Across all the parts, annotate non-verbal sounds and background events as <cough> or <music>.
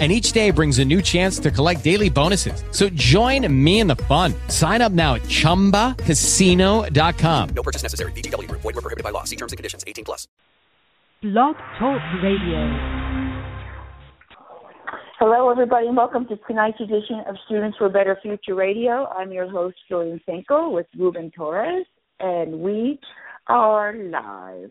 and each day brings a new chance to collect daily bonuses. So join me in the fun. Sign up now at ChumbaCasino.com. No purchase necessary. VGW. Void were prohibited by law. See terms and conditions. 18 plus. Blog Talk Radio. Hello, everybody, and welcome to tonight's edition of Students for a Better Future Radio. I'm your host, Julian Finkel, with Ruben Torres, and we are live.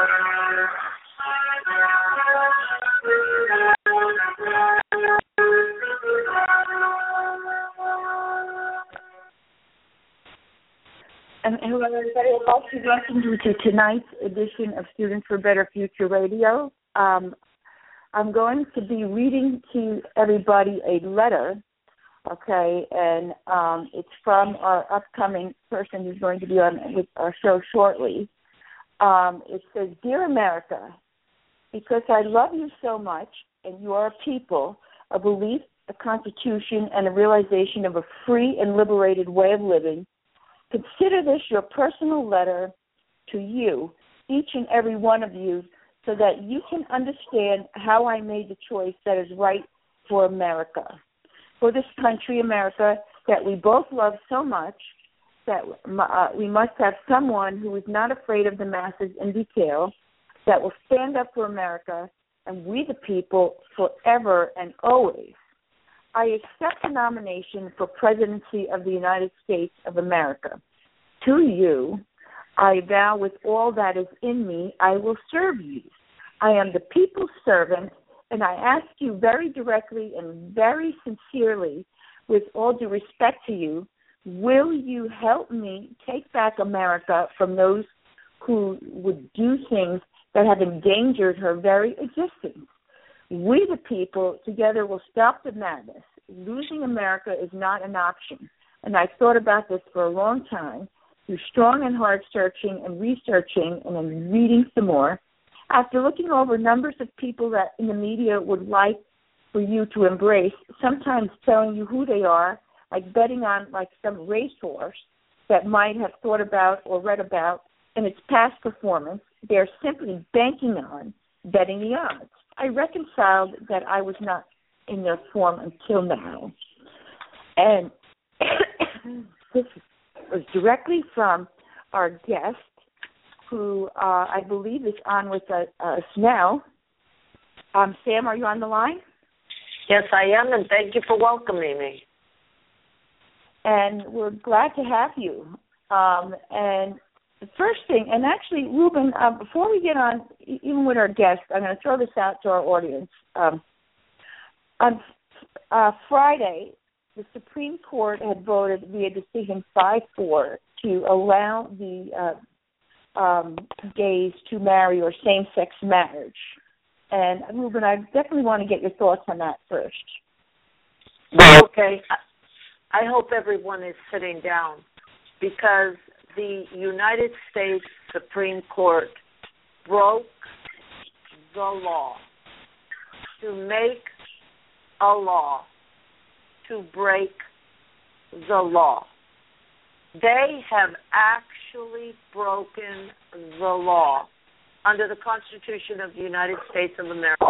And hello, everybody. I'd like to welcome you to tonight's edition of Students for a Better Future Radio. Um, I'm going to be reading to everybody a letter, okay, and um, it's from our upcoming person who's going to be on with our show shortly. Um, it says, "Dear America, because I love you so much, and you are a people, a belief, a constitution, and a realization of a free and liberated way of living." Consider this your personal letter to you, each and every one of you, so that you can understand how I made the choice that is right for America. For this country, America, that we both love so much, that uh, we must have someone who is not afraid of the masses in detail, that will stand up for America and we the people forever and always. I accept the nomination for presidency of the United States of America. To you, I vow with all that is in me, I will serve you. I am the people's servant, and I ask you very directly and very sincerely, with all due respect to you, will you help me take back America from those who would do things that have endangered her very existence? We, the people, together will stop the madness losing America is not an option. And I thought about this for a long time through strong and hard searching and researching and then reading some more. After looking over numbers of people that in the media would like for you to embrace, sometimes telling you who they are, like betting on like some racehorse that might have thought about or read about in its past performance, they're simply banking on betting the odds. I reconciled that I was not in their form until now. And <coughs> this was directly from our guest, who uh, I believe is on with us now. Um, Samm, are you on the line? Yes, I am, and thank you for welcoming me. And we're glad to have you. Um, and the first thing, and actually, Ruben, uh, before we get on, even with our guest, I'm going to throw this out to our audience. Um, on uh, Friday, the Supreme Court had voted via decision 5 4 to allow the uh, um, gays to marry or same sex marriage. And Ruben, I definitely want to get your thoughts on that first. Well, okay. I hope everyone is sitting down because the United States Supreme Court broke the law to make a law to break the law. They have actually broken the law under the Constitution of the United States of America.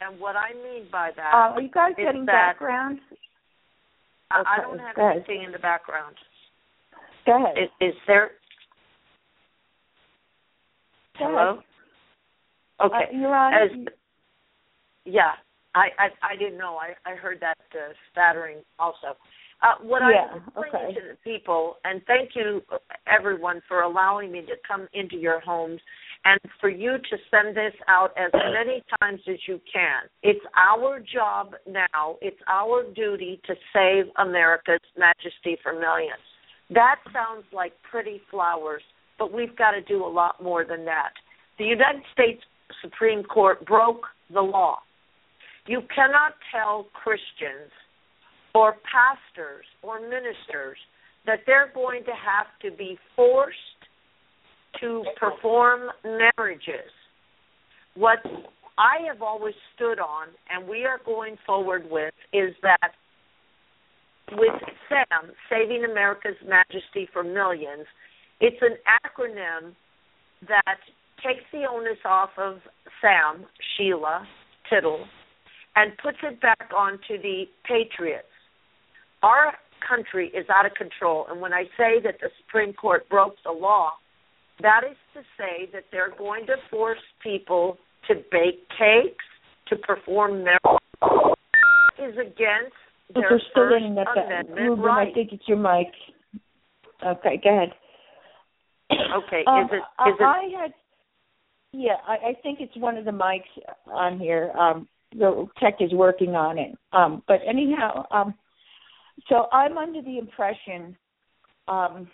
And what I mean by that uh, are you guys getting that background? I, okay, I don't have anything in the background. Go ahead. Is, is there? Go Hello. Ahead. Okay. Uh, you're on. As, yeah, I, I I didn't know. I I heard that uh, spattering also. Uh, what yeah, I'm explaining okay. to the people, and thank you everyone for allowing me to come into your homes and for you to send this out as <coughs> many times as you can. It's our job now, it's our duty to save America's majesty for millions. That sounds like pretty flowers, but we've got to do a lot more than that. The United States Supreme Court broke the law. You cannot tell Christians or pastors or ministers that they're going to have to be forced to perform marriages. What I have always stood on, and we are going forward with, is that with SAM, Saving America's Majesty for Millions, it's an acronym that takes the onus off of Samm, Sheila, Tittle, and puts it back onto the patriots. Our country is out of control, and when I say that the Supreme Court broke the law, that is to say that they're going to force people to bake cakes, to perform miracles, is against their First. Amendment Ruben, right. I think it's your mic. Okay, go ahead. Okay, Um, is it I- it I had, yeah, I, I think it's one of the mics on here. Um, the tech is working on it. Um, but anyhow, um, so I'm under the impression um,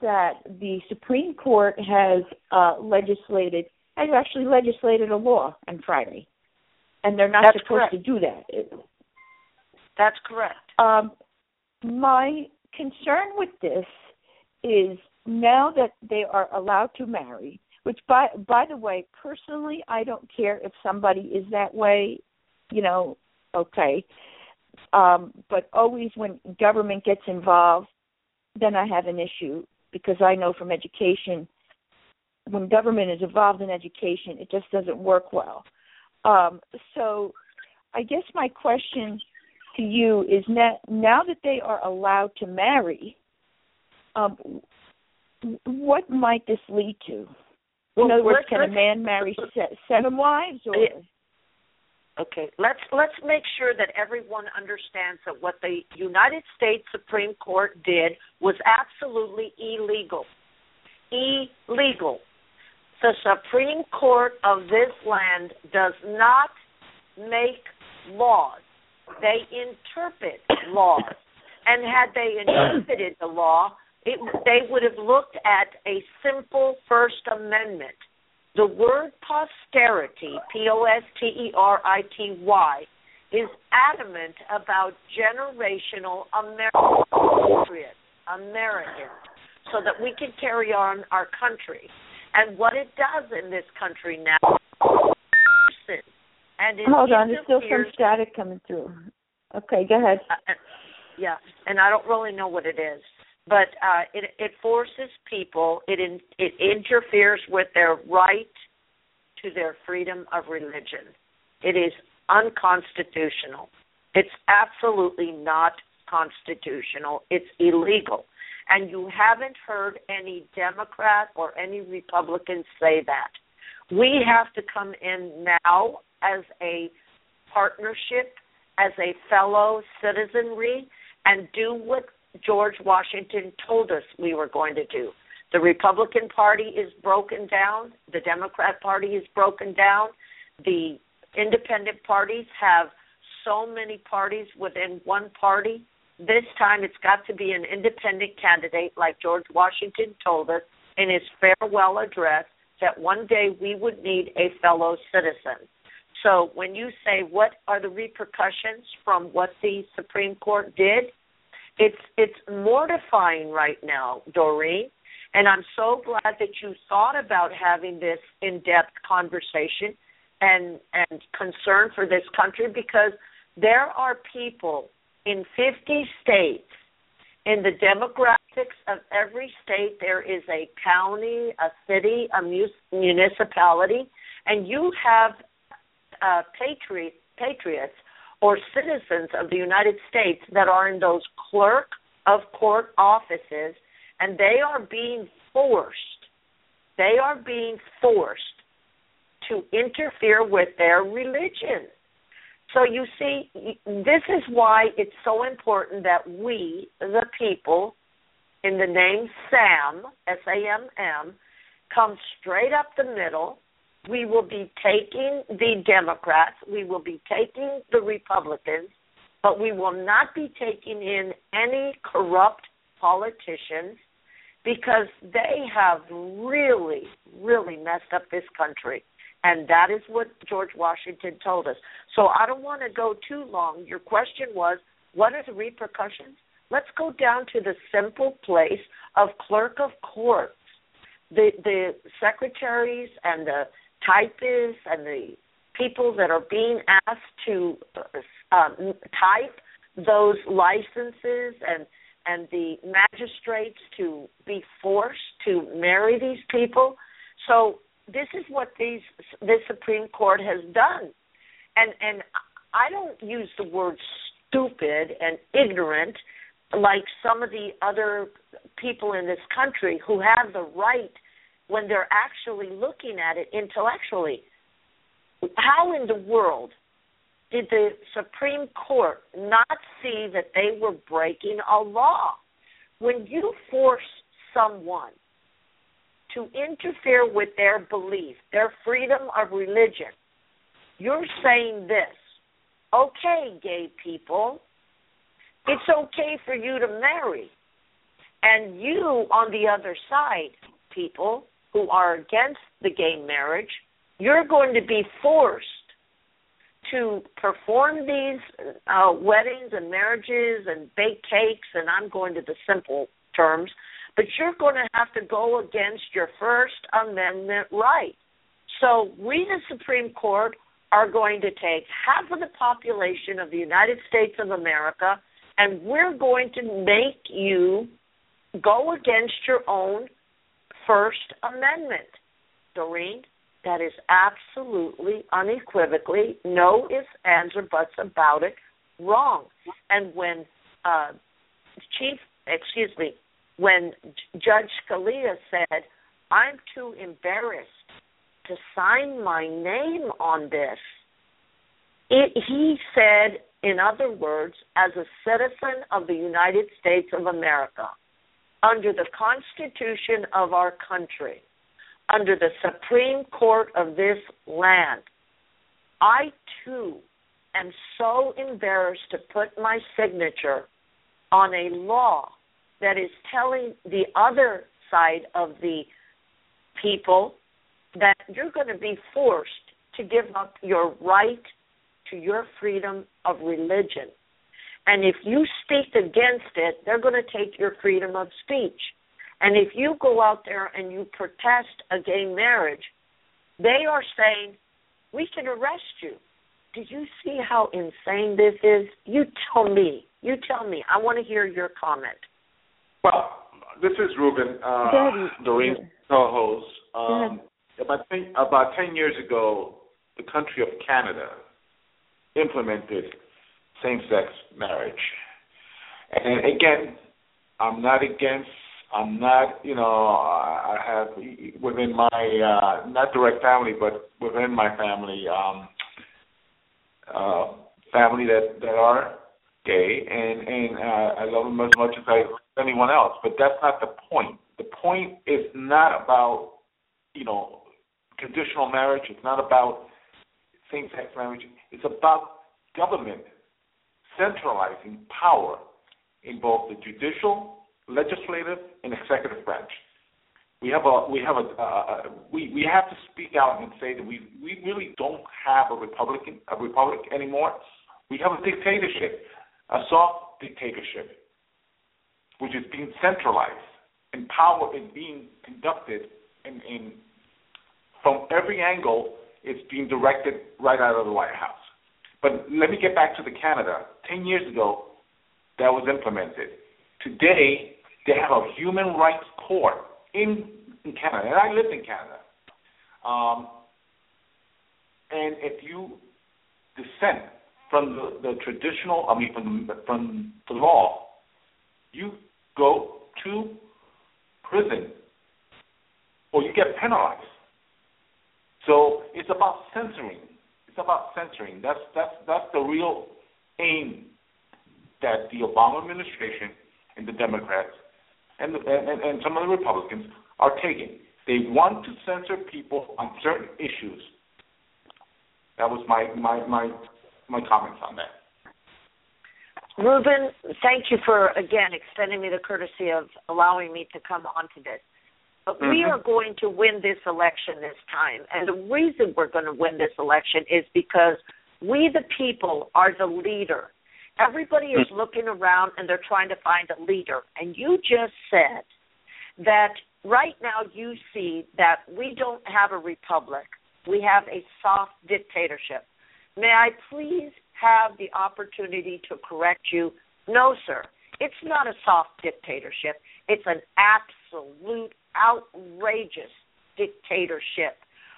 that the Supreme Court has uh, legislated, has actually legislated a law on Friday, and they're not That's supposed correct. to do that. It- that's correct? um, my concern with this is now that they are allowed to marry, which by by the way, personally, I don't care if somebody is that way, you know, okay. Um, but always when government gets involved, then I have an issue because I know from education when government is involved in education, it just doesn't work well. Um, so I guess my question to you is now, that they are allowed to marry, um, what might this lead to? Well, In other words, can a man marry <laughs> seven wives? Or. Okay, let's let's make sure that everyone understands that what the United States Supreme Court did was absolutely illegal. Illegal. The Supreme Court of this land does not make laws. They interpret laws. And had they interpreted the law, it, they would have looked at a simple First Amendment. The word posterity, P O S T E R I T Y, is adamant about generational American patriots, Americans, so that we can carry on our country. And what it does in this country now, and Hold on, there's still some static coming through. Okay, go ahead. uh, yeah, and I don't really know what it is, but uh, it it forces people. It in, it interferes with their right to their freedom of religion. It is unconstitutional. It's absolutely not constitutional. It's illegal. And you haven't heard any Democrat or any Republican say that. We have to come in now as a partnership, as a fellow citizenry, and do what George Washington told us we were going to do. The Republican Party is broken down, the Democrat Party is broken down, the independent parties have so many parties within one party. This time it's got to be an independent candidate, like George Washington told us in his farewell address, that one day we would need a fellow citizen. So when you say what are the repercussions from what the Supreme Court did, it's it's mortifying right now, Doreen. And I'm so glad that you thought about having this in-depth conversation and and concern for this country because there are people in 50 states in the demographics of every state there is a county, a city, a mus- municipality and you have uh, patriot, patriots or citizens of the United States that are in those clerk of court offices and they are being forced they are being forced to interfere with their religion so you see this is why it's so important that we the people in the name sam s a m m come straight up the middle. We will be taking the Democrats, we will be taking the Republicans, but we will not be taking in any corrupt politicians because they have really, really messed up this country. And that is what George Washington told us. So I don't want to go too long. Your question was, what are the repercussions? Let's go down to the simple place of clerk of courts. The the secretaries and the typists and the people that are being asked to uh, type those licenses and and the magistrates to be forced to marry these people. So this is what these this Supreme Court has done, and and I don't use the word stupid and ignorant like some of the other people in this country who have the right when they're actually looking at it intellectually. How in the world did the Supreme Court not see that they were breaking a law? When you force someone to interfere with their belief, their freedom of religion, you're saying this okay, gay people, it's okay for you to marry. And you, on the other side, people who are against the gay marriage, you're going to be forced to perform these uh, weddings and marriages and bake cakes, and I'm going to the simple terms, but you're going to have to go against your First Amendment right. So we, the Supreme Court, are going to take half of the population of the United States of America and we're going to make you go against your own First Amendment. Doreen, that is absolutely, unequivocally, no ifs, ands, or buts about it, wrong. And when uh, Chief, excuse me, when Judge Scalia said, I'm too embarrassed to sign my name on this, it, he said in other words, as a citizen of the United States of America, under the Constitution of our country, under the Supreme Court of this land, I too am so embarrassed to put my signature on a law that is telling the other side of the people that you're going to be forced to give up your right to your freedom of religion. And if you speak against it, they're going to take your freedom of speech. And if you go out there and you protest a gay marriage, they are saying, we can arrest you. Did you see how insane this is? You tell me. You tell me. I want to hear your comment. Well, this is Ruben, uh, Doreen's co-host. Um, about, 10, about 10 years ago, the country of Canada implemented same-sex marriage. And again, I'm not against. I'm not, you know, I have within my uh, not direct family, but within my family, um, uh, family that that are gay, and and uh, I love them as much as I love anyone else. But that's not the point. The point is not about, you know, conditional marriage. It's not about same-sex marriage. It's about government centralizing power in both the judicial, legislative, and executive branch. We have a we have a uh, we we have to speak out and say that we we really don't have a republican a republic anymore. We have a dictatorship, a soft dictatorship, which is being centralized and power is being conducted in, in from every angle. It's being directed right out of the White House. But let me get back to the Canada. Ten years ago, that was implemented. Today, they have a human rights court in, in Canada, and I lived in Canada. Um, and if you dissent from the, the traditional, I mean, from, from the law, you go to prison or you get penalized. So it's about censoring about censoring. That's that's that's the real aim that the Obama administration and the Democrats and and, and some of the Republicans are taking. They want to censor people on certain issues. That was my my my my comments on that. Ruben, thank you for again extending me the courtesy of allowing me to come onto this. But mm-hmm. we are going to win this election this time. And the reason we're going to win this election is because we, the people, are the leader. Everybody is mm. looking around and they're trying to find a leader. And you just said that right now you see that we don't have a republic, we have a soft dictatorship. May I please have the opportunity to correct you? No, sir. It's not a soft dictatorship. It's an absolute, outrageous dictatorship.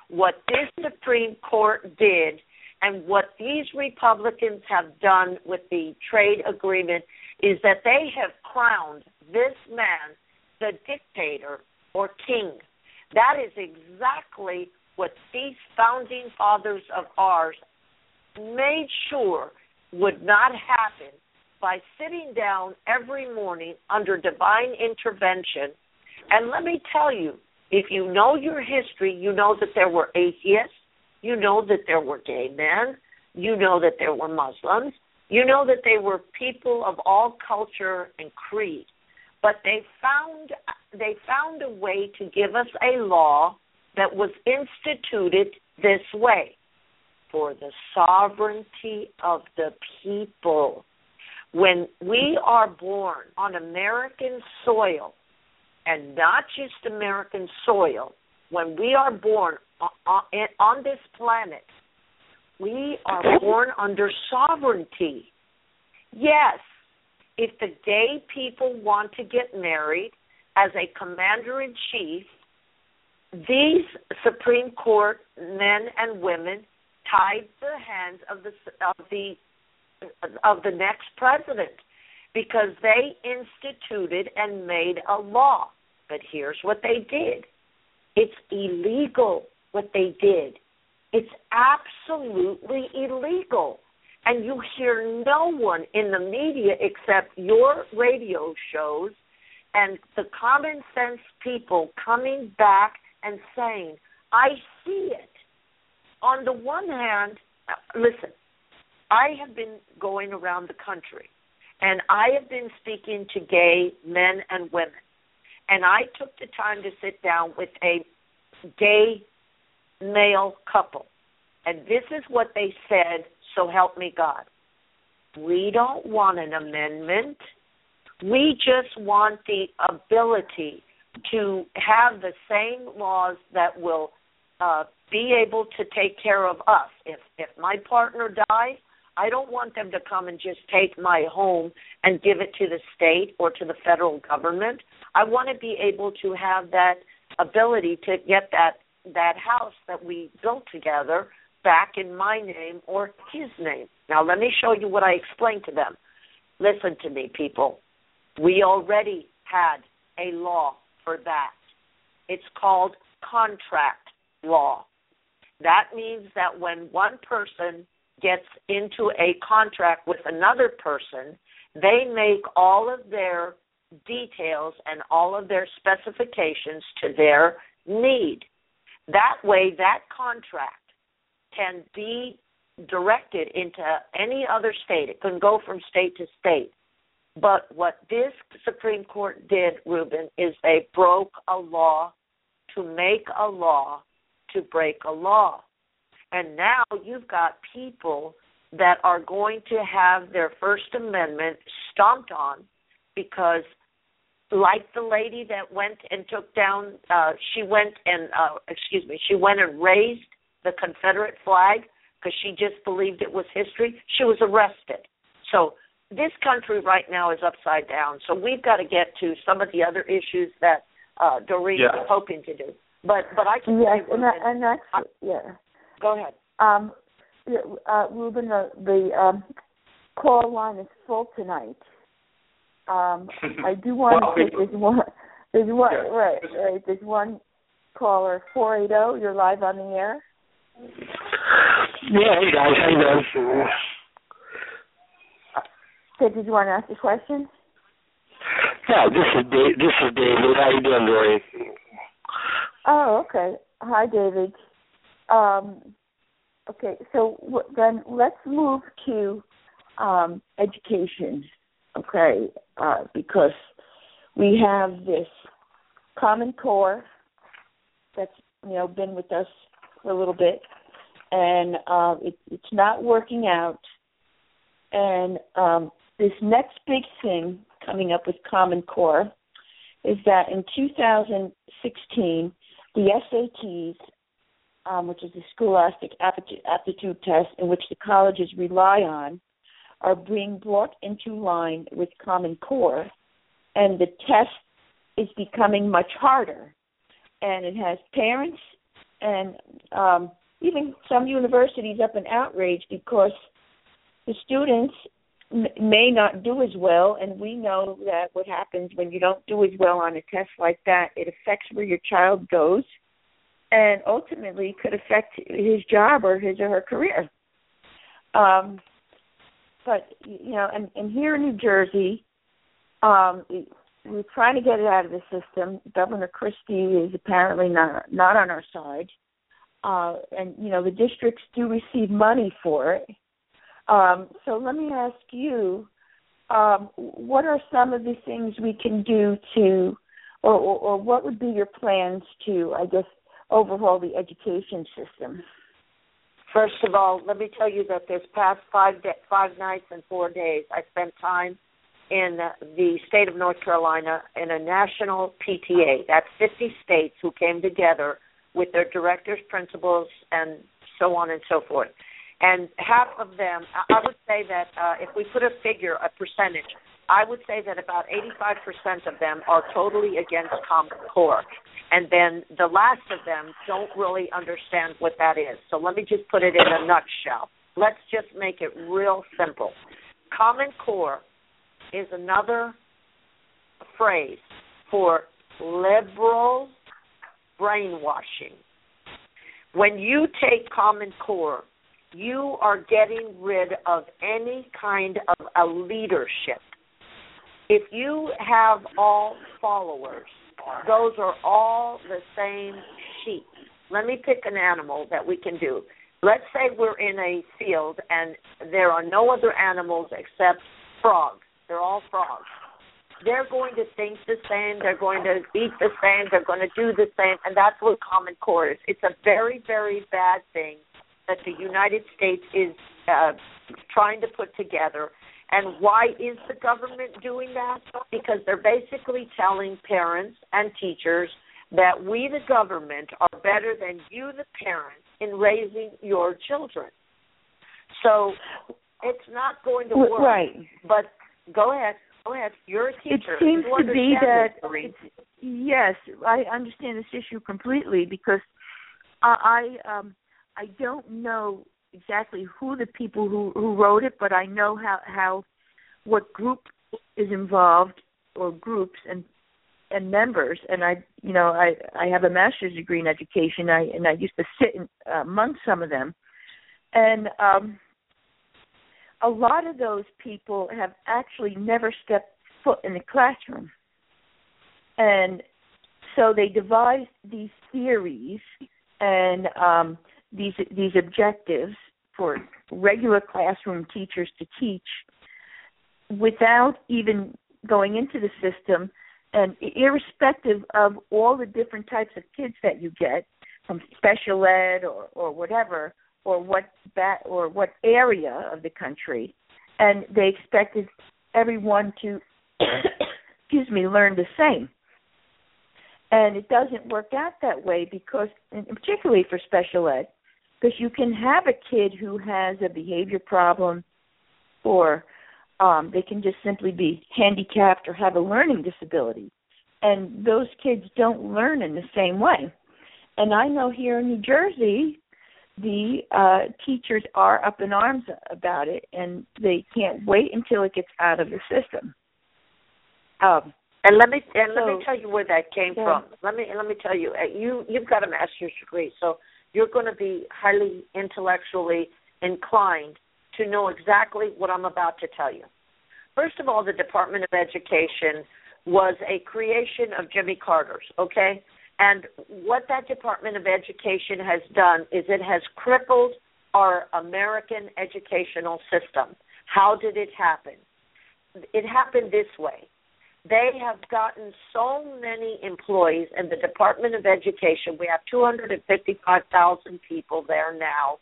What this Supreme Court did and what these Republicans have done with the trade agreement is that they have crowned this man the dictator or king. That is exactly what these founding fathers of ours made sure would not happen by sitting down every morning under divine intervention. And let me tell you, if you know your history, you know that there were atheists, you know that there were gay men, you know that there were Muslims, you know that they were people of all culture and creed. But they found they found a way to give us a law that was instituted this way for the sovereignty of the people. When we are born on American soil, and not just American soil, when we are born on this planet, we are <laughs> born under sovereignty. Yes, if the gay people want to get married as a commander in chief, these Supreme Court men and women tied the hands of the of the of the next president because they instituted and made a law. But here's what they did. It's illegal what they did. It's absolutely illegal. And you hear no one in the media except your radio shows and the common sense people coming back and saying, I see it on the one hand, listen, I have been going around the country and I have been speaking to gay men and women. And I took the time to sit down with a gay male couple. And this is what they said, so help me God. We don't want an amendment. We just want the ability to have the same laws that will uh, be able to take care of us. If if my partner dies, I don't want them to come and just take my home and give it to the state or to the federal government. I want to be able to have that ability to get that that house that we built together back in my name or his name. Now let me show you what I explained to them. Listen to me people. We already had a law for that. It's called contract law. That means that when one person gets into a contract with another person, they make all of their details and all of their specifications to their need. That way, that contract can be directed into any other state. It can go from state to state. But what this Supreme Court did, Ruben, is they broke a law to make a law to break a law. And now you've got people that are going to have their First Amendment stomped on because, like the lady that went and took down, uh, she went and, uh, excuse me, she went and raised the Confederate flag because she just believed it was history. She was arrested. So this country right now is upside down. So we've got to get to some of the other issues that uh, Doreen yeah. is hoping to do. But but I can yes, and, that, and that's I, yeah. Go ahead. Um, uh, Ruben, the, the um, call line is full tonight. Um, <laughs> I do want well, to take this one. There's one yeah. right, right. There's one caller, four eight zero. You're live on the air. Yeah, hey guys, how you doing? So, did you want to ask a question? Yeah, this is Dave. This is David. How you doing, Dory? Oh, okay. Hi, David. Um, okay, so w- then let's move to um, education. Okay, uh, because we have this Common Core that's you know been with us for a little bit, and uh, it, it's not working out. And um, this next big thing coming up with Common Core is that in 2016, the SATs, um, which is the Scholastic Aptitude Test, in which the colleges rely on, are being brought into line with Common Core, and the test is becoming much harder. And it has parents and um, even some universities up in outrage because the students may not do as well, and we know that what happens when you don't do as well on a test like that, it affects where your child goes, and ultimately could affect his job or his or her career. Um, but you know, and, and here in New Jersey, um, we're trying to get it out of the system. Governor Christie is apparently not not on our side, uh, and you know the districts do receive money for it. Um, so let me ask you, um, what are some of the things we can do to, or, or, or what would be your plans to, I guess, overhaul the education system? First of all, let me tell you that this past five de- five nights and four days, I spent time in the state of North Carolina in a national PTA. That's 50 states who came together with their directors, principals, and so on and so forth. And half of them, I would say that uh, if we put a figure, a percentage, I would say that about 85% of them are totally against Common Core. And then the last of them don't really understand what that is. So let me just put it in a nutshell. Let's just make it real simple. Common Core is another phrase for liberal brainwashing. When you take Common Core, you are getting rid of any kind of a leadership if you have all followers, those are all the same sheep. Let me pick an animal that we can do. Let's say we're in a field and there are no other animals except frogs. They're all frogs. They're going to think the same, they're going to eat the same, they're going to do the same, and that's what Common Core is. It's a very, very bad thing that the United States is uh, trying to put together and why is the government doing that? Because they're basically telling parents and teachers that we, the government, are better than you, the parents, in raising your children. So it's not going to work. Right. But go ahead. Go ahead. You're a teacher. It seems to be that. Yes, I understand this issue completely because I, I um I don't know exactly who the people who who wrote it, but I know how how what group is involved or groups and and members. And I, you know, I I have a master's degree in education. I and I used to sit in, uh, among some of them, and um, a lot of those people have actually never stepped foot in the classroom, and so they devised these theories and um, these these objectives for regular classroom teachers to teach without even going into the system and irrespective of all the different types of kids that you get from special ed or or whatever or what bat or what area of the country and they expected everyone to <coughs> excuse me learn the same. And it doesn't work out that way because particularly for special ed because you can have a kid who has a behavior problem or um, they can just simply be handicapped or have a learning disability and those kids don't learn in the same way and i know here in new jersey the uh teachers are up in arms about it and they can't wait until it gets out of the system um and let me and so, let me tell you where that came yeah. from. Let me let me tell you. Uh, you you've got a master's degree, so you're going to be highly intellectually inclined to know exactly what I'm about to tell you. First of all, the Department of Education was a creation of Jimmy Carter's, okay? And what that Department of Education has done is it has crippled our American educational system. How did it happen? It happened this way. They have gotten so many employees in the Department of Education. We have 255,000 people there now.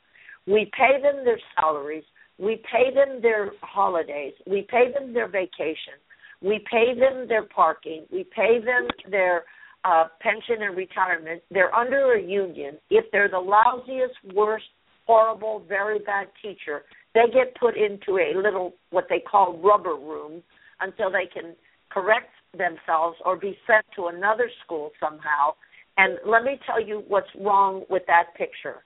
We pay them their salaries. We pay them their holidays. We pay them their vacation. We pay them their parking. We pay them their uh, pension and retirement. They're under a union. If they're the lousiest, worst, horrible, very bad teacher, they get put into a little what they call rubber room until they can correct themselves or be sent to another school somehow. And let me tell you what's wrong with that picture.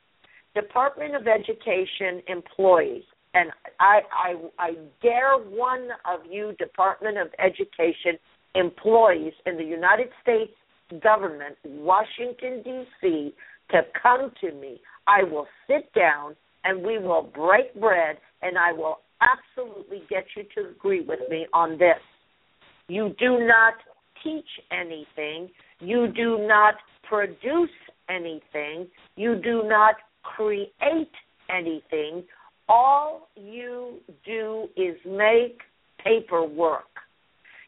Department of Education employees, and I, I, I dare one of you Department of Education employees in the United States government, Washington, D.C., to come to me. I will sit down and we will break bread, and I will absolutely get you to agree with me on this. You do not teach anything, you do not produce anything, you do not create anything. All you do is make paperwork.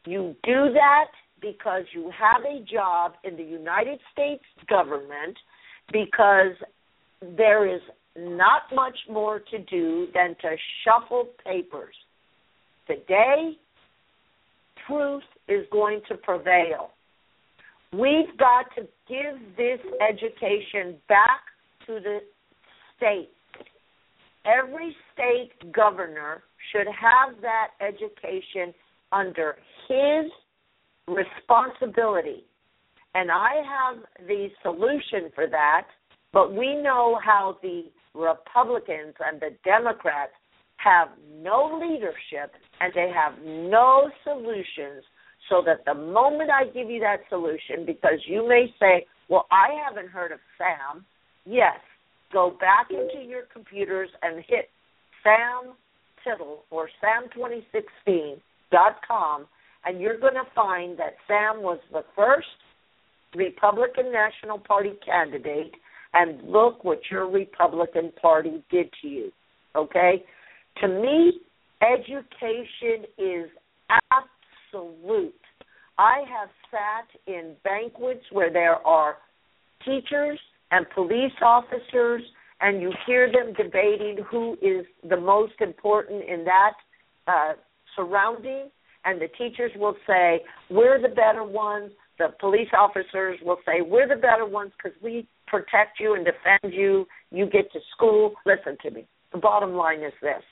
You do that because you have a job in the United States government because there is not much more to do than to shuffle papers. Today, truth is going to prevail. We've got to give this education back to the state. Every state governor should have that education under his responsibility. And I have the solution for that, but we know how the Republicans and the Democrats have no leadership and they have no solutions. So that the moment I give you that solution, because you may say, Well, I haven't heard of SAM, yes, go back into your computers and hit Samm Tittle or Samm2016.com and you're going to find that Samm was the first Republican National Party candidate, and look what your Republican Party did to you. Okay? To me, education is absolute. I have sat in banquets where there are teachers and police officers, and you hear them debating who is the most important in that uh, surrounding and the teachers will say, We're the better ones. The police officers will say, We're the better ones because we protect you and defend you. You get to school. Listen to me. The bottom line is this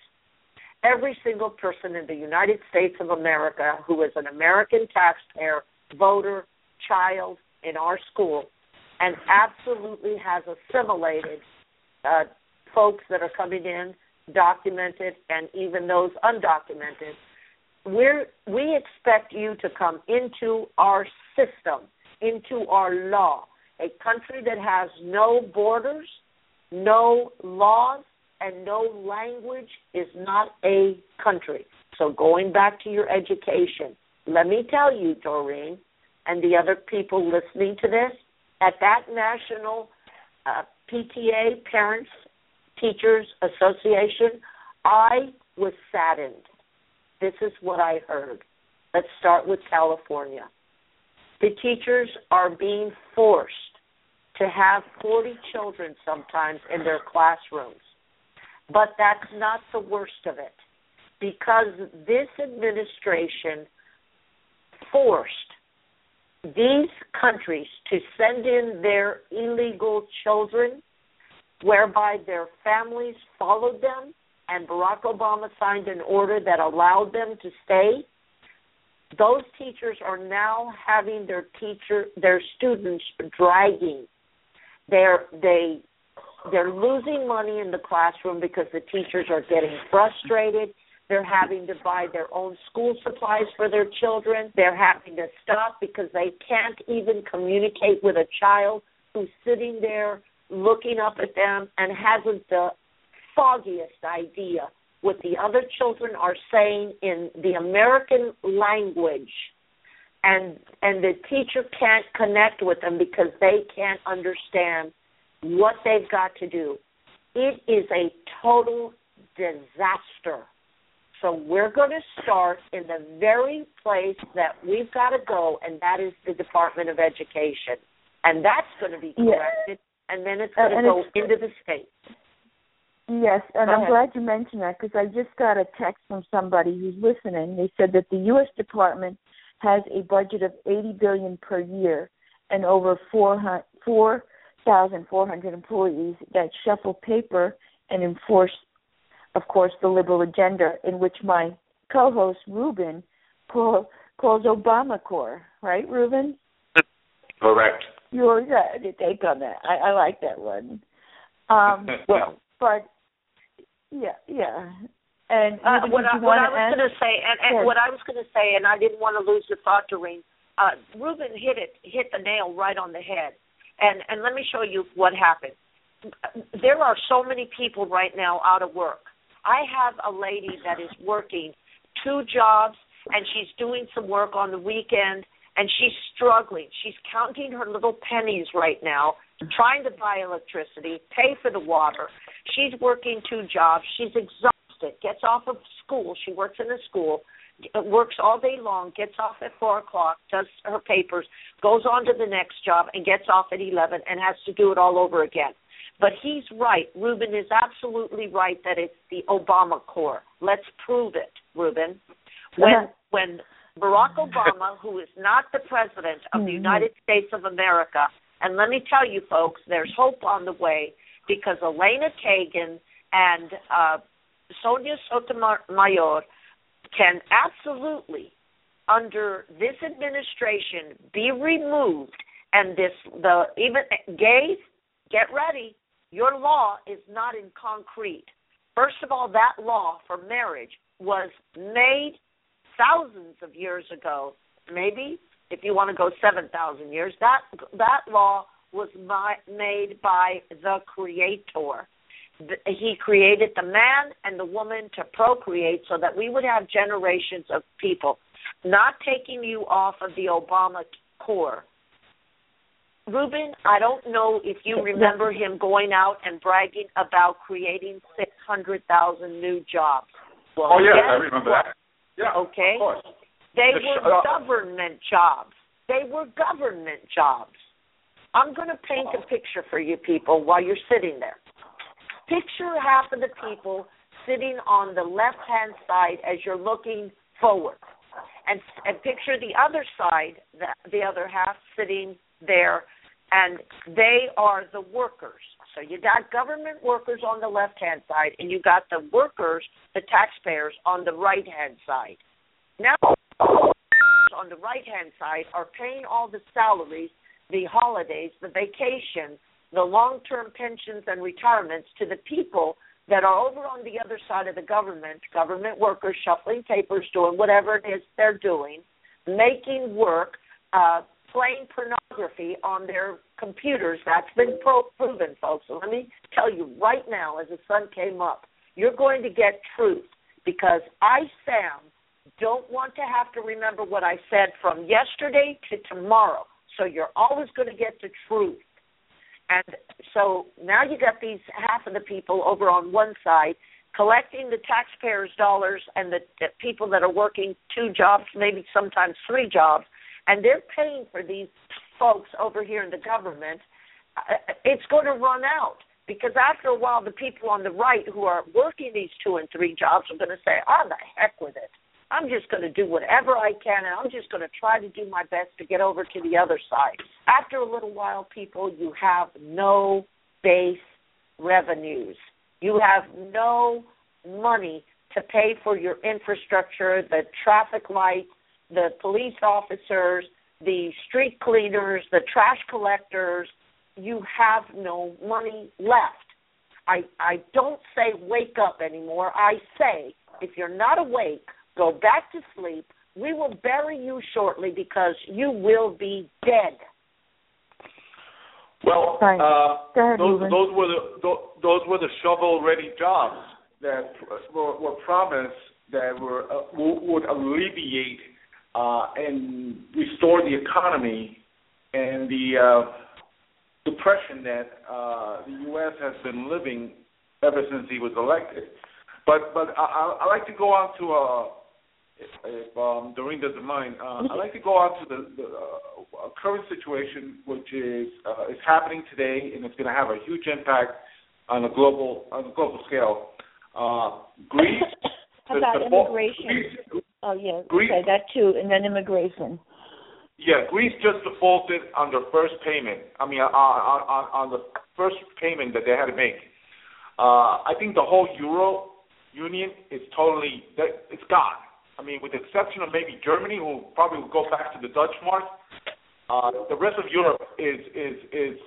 every single person in the United States of America who is an American taxpayer, voter, child in our school, and absolutely has assimilated uh, folks that are coming in, documented, and even those undocumented we're, we expect you to come into our system, into our law, a country that has no borders, no laws, and no language is not a country. So going back to your education, let me tell you, Doreen, and the other people listening to this, at that national uh, PTA, Parents Teachers Association, I was saddened this is what I heard. Let's start with California. The teachers are being forced to have 40 children sometimes in their classrooms. But that's not the worst of it because this administration forced these countries to send in their illegal children, whereby their families followed them and Barack Obama signed an order that allowed them to stay, those teachers are now having their teacher their students dragging. They're they they're losing money in the classroom because the teachers are getting frustrated. They're having to buy their own school supplies for their children. They're having to stop because they can't even communicate with a child who's sitting there looking up at them and hasn't the foggiest idea what the other children are saying in the American language. and and the teacher can't connect with them because they can't understand what they've got to do. It is a total disaster. So we're going to start in the very place that we've got to go, and that is the Department of Education, and that's going to be corrected, yeah. and then it's going to go into the state. Yes, and I'm glad you mentioned that because I just got a text from somebody who's listening. They said that the U.S. Department has a budget of 80 billion per year and over 4,400 employees that shuffle paper and enforce of course, the liberal agenda, in which my co-host Ruben call, calls Obamacare, right, Ruben? Correct. You always had to take on that. I, I like that one. Um, <laughs> well, but yeah, yeah. And uh, what, I, what I was going to say, and, and yes. what I was going to say, and I didn't want to lose the thought, Doreen. Uh, Ruben hit it, hit the nail right on the head. And and let me show you what happened. There are so many people right now out of work I have a lady that is working two jobs and she's doing some work on the weekend and she's struggling. She's counting her little pennies right now, trying to buy electricity, pay for the water. She's working two jobs. She's exhausted. Gets off of school. She works in a school. Works all day long. Gets off at four o'clock. Does her papers. Goes on to the next job and gets off at eleven and has to do it all over again. But he's right. Ruben is absolutely right that it's the Obamacare. Let's prove it, Ruben. When when Barack Obama, who is not the president of the mm-hmm. United States of America, and let me tell you folks, there's hope on the way because Elena Kagan and uh, Sonia Sotomayor can absolutely, under this administration, be removed, and this the even gays get ready your law is not in concrete. First of all, that law for marriage was made thousands of years ago. Maybe if you want to go 7,000 years, that that law was by, made by the creator. He created the man and the woman to procreate so that we would have generations of people. Not taking you off of the Obama core Ruben, I don't know if you remember him going out and bragging about creating 600,000 new jobs. Well, oh, yeah, I remember what? that. Yeah, okay. Of course. They the were sh- uh, government jobs. They were government jobs. I'm going to paint a oh. picture for you people while you're sitting there. Picture half of the people sitting on the left hand side as you're looking forward. And, and picture the other side, the, the other half sitting there, and they are the workers. So you got government workers on the left hand side, and you got the workers, the taxpayers, on the right hand side. Now, on the right hand side are paying all the salaries, the holidays, the vacation, the long term pensions and retirements to the people that are over on the other side of the government, government workers shuffling papers, doing whatever it is they're doing, making work, uh, playing pornography on their computers. That's been pro- proven, folks. So let me tell you right now, as the sun came up, you're going to get truth because I, Samm, don't want to have to remember what I said from yesterday to tomorrow. So you're always going to get the truth. And so now you got these half of the people over on one side collecting the taxpayers' dollars and the, the people that are working two jobs, maybe sometimes three jobs, and they're paying for these folks over here in the government, uh, it's going to run out because after a while, the people on the right who are working these two and three jobs are going to say, "Oh, the heck with it! I'm just going to do whatever I can, and I'm just going to try to do my best to get over to the other side." After a little while, people, you have no base revenues. You have no money to pay for your infrastructure, the traffic lights, the police officers, the street cleaners, the trash collectors, you have no money left. I I don't say wake up anymore. I say if you're not awake, go back to sleep. We will bury you shortly because you will be dead. Well, uh, ahead, those, those were the those were the shovel-ready jobs that were, were promised that were uh, would alleviate uh, and restore the economy and the uh, depression that uh, the U.S. has been living ever since he was elected. But but I, I like to go on to uh, if, um, Doreen doesn't mind, uh, I'd like to go on to the, the uh, current situation, which is uh, is happening today, and it's going to have a huge impact on a global on a global scale. Uh, Greece. How <coughs> about immigration? Greece, oh yeah, Greece, okay, that too, and then immigration. Yeah, Greece just defaulted on their first payment. I mean, on, on, on the first payment that they had to make. Uh, I think the whole euro union is totally it's gone. I mean, with the exception of maybe Germany, who probably will go back to the Dutch mark, uh, the rest of Europe is is is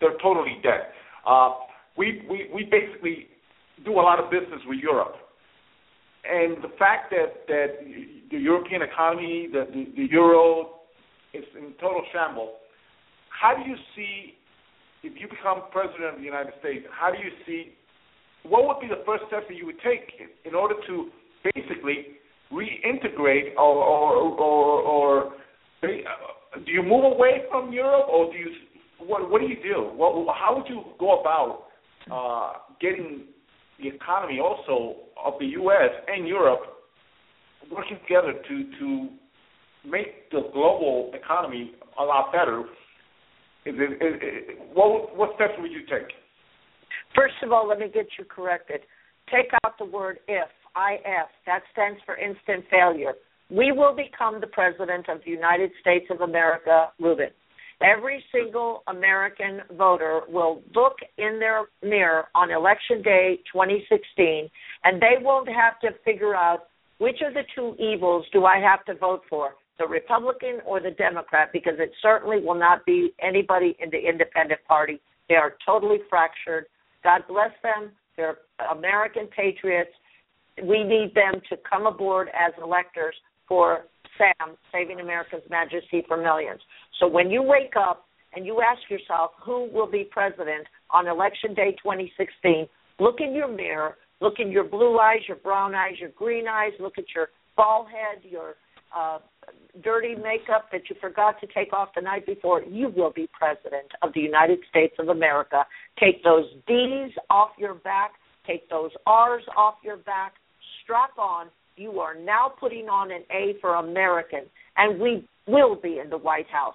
they're totally dead. Uh, we we we basically do a lot of business with Europe, and the fact that that the European economy, the the, the euro, is in total shambles. How do you see if you become president of the United States? How do you see what would be the first step that you would take in order to basically reintegrate or or or, or do you move away from Europe or do you what what do you do? What how would you go about uh, getting the economy also of the U.S. and Europe working together to to make the global economy a lot better? Is it, is it, what what steps would you take? First of all, let me get you corrected. Take out the word if. IF. That stands for instant failure. We will become the president of the United States of America, Ruben. Every single American voter will look in their mirror on election day 2016 and they won't have to figure out which of the two evils do I have to vote for, the Republican or the Democrat, because it certainly will not be anybody in the independent party. They are totally fractured. God bless them. They're American patriots we need them to come aboard as electors for SAMM, Saving America's Majesty for Millions. So when you wake up and you ask yourself who will be president on election day 2016, look in your mirror, look in your blue eyes, your brown eyes, your green eyes, look at your bald head, your uh, dirty makeup that you forgot to take off the night before. You will be president of the United States of America. Take those D's off your back, take those R's off your back, strap on. You are now putting on an A for American, and we will be in the White House.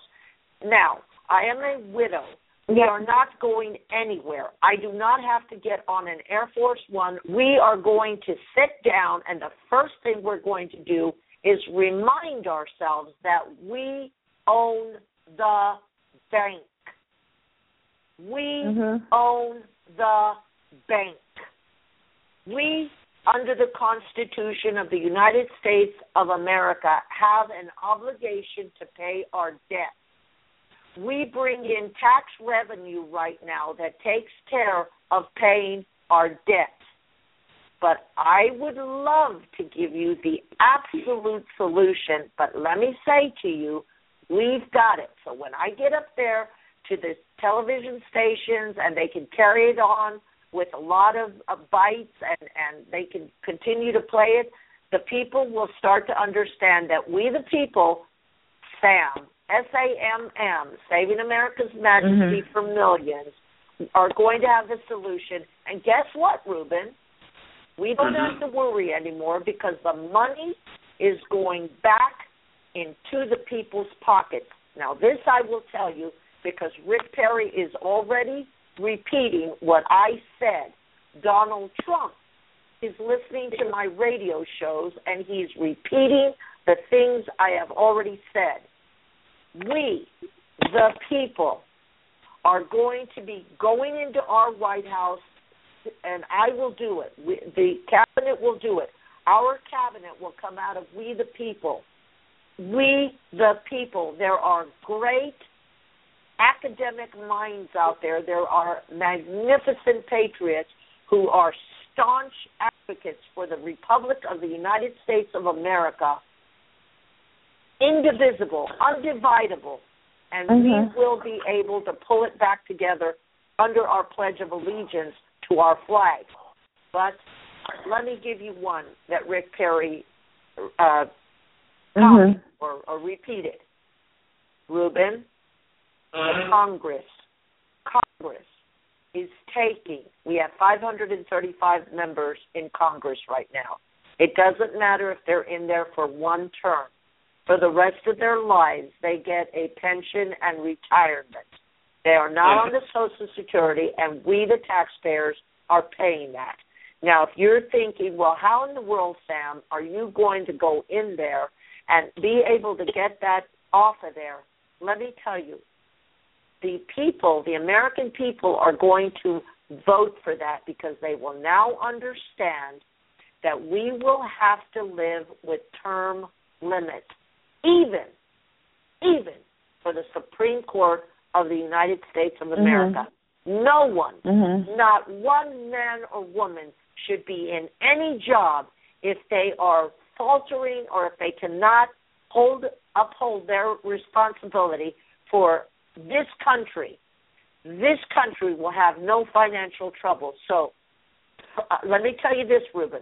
Now, I am a widow. We are not going anywhere. I do not have to get on an Air Force One. We are going to sit down, and the first thing we're going to do is remind ourselves that we own the bank. We mm-hmm. own the bank. We under the Constitution of the United States of America, have an obligation to pay our debt. We bring in tax revenue right now that takes care of paying our debt. But I would love to give you the absolute solution, but let me say to you, we've got it. So when I get up there to the television stations and they can carry it on with a lot of uh, bites and and they can continue to play it, the people will start to understand that we the people, SAMM, S A M M, Saving America's Majesty mm-hmm. for Millions, are going to have the solution. And guess what, Ruben? We don't mm-hmm. have to worry anymore because the money is going back into the people's pockets. Now, this I will tell you because Rick Perry is already repeating what I said. Donald Trump is listening to my radio shows and he's repeating the things I have already said. We, the people, are going to be going into our White House, and I will do it. We, the cabinet will do it. Our cabinet will come out of we, the people. We, the people. There are great academic minds out there. There are magnificent patriots who are staunch advocates for the Republic of the United States of America, indivisible, undividable, and mm-hmm. we will be able to pull it back together under our Pledge of Allegiance to our flag. But let me give you one that Rick Perry uh, mm-hmm. or, or repeat it. Mm-hmm. Congress, Congress is taking. We have 535 members in Congress right now. It doesn't matter if they're in there for one term. For the rest of their lives, they get a pension and retirement. They are not on the Social Security, and we, the taxpayers, are paying that. Now, if you're thinking, well, how in the world, Samm, are you going to go in there and be able to get that off of there? Let me tell you, the people, the American people, are going to vote for that because they will now understand that we will have to live with term limits, even, even for the Supreme Court of the United States of mm-hmm. America. Mm-hmm. No one, mm-hmm. not one man or woman should be in any job if they are faltering or if they cannot hold uphold their responsibility for this country. This country will have no financial trouble. So uh, let me tell you this, Ruben.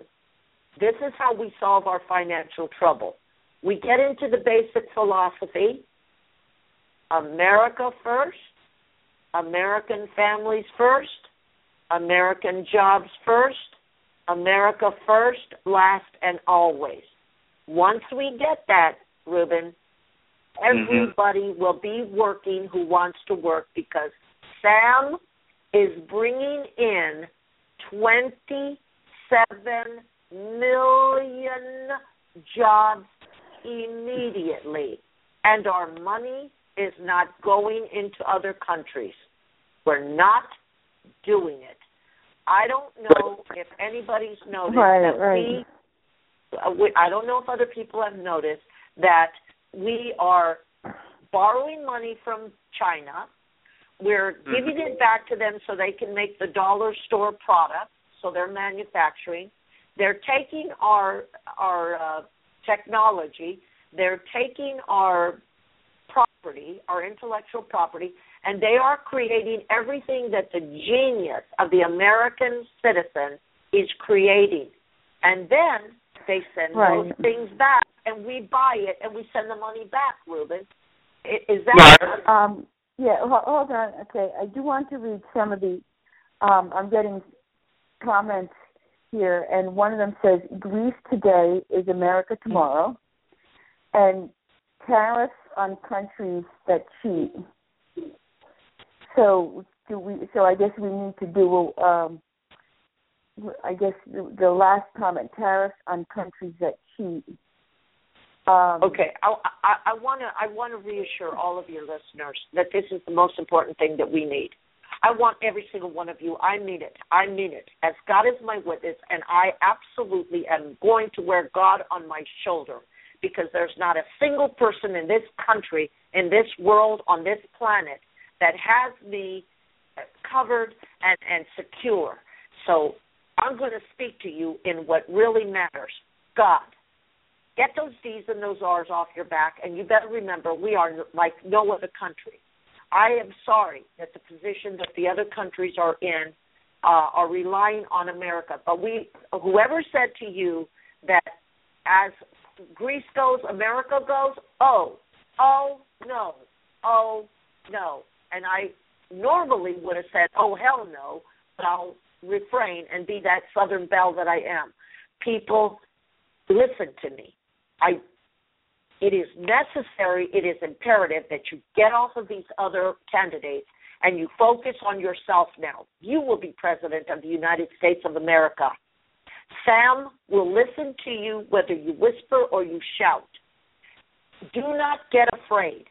This is how we solve our financial trouble. We get into the basic philosophy America first, American families first, American jobs first, America first, last, and always. Once we get that, Ruben, everybody mm-hmm. will be working who wants to work because Samm is bringing in 27 million jobs immediately, and our money is not going into other countries. We're not doing it. I don't know if anybody's noticed right, that right. Uh, we, I don't know if other people have noticed that we are borrowing money from China. We're mm-hmm. giving it back to them so they can make the dollar store product, so they're manufacturing. They're taking our our uh, technology. They're taking our property, our intellectual property, and they are creating everything that the genius of the American citizen is creating. And then they send right. those things back, and we buy it, and we send the money back. Ruben, is that? Right. Um, yeah. Hold on. Okay, I do want to read some of the. Um, I'm getting comments here, and one of them says, "Greece today is America tomorrow," and tariffs on countries that cheat. So do we? So I guess we need to do. Um, I guess the, the last comment: tariffs on countries that cheat. Um, okay, I want to I want to reassure all of your listeners that this is the most important thing that we need. I want every single one of you. I mean it. I mean it. As God is my witness, and I absolutely am going to wear God on my shoulder because there's not a single person in this country, in this world, on this planet that has me covered and, and secure. So I'm going to speak to you in what really matters God. Get those D's and those R's off your back, and you better remember we are like no other country. I am sorry that the position that the other countries are in uh, are relying on America. But we, whoever said to you that as Greece goes, America goes. Oh, oh no, oh no. And I normally would have said, oh hell no, but I'll refrain and be that Southern belle that I am. People, listen to me. I. It is necessary. It is imperative that you get off of these other candidates and you focus on yourself now. You will be president of the United States of America. Samm will listen to you whether you whisper or you shout. Do not get afraid.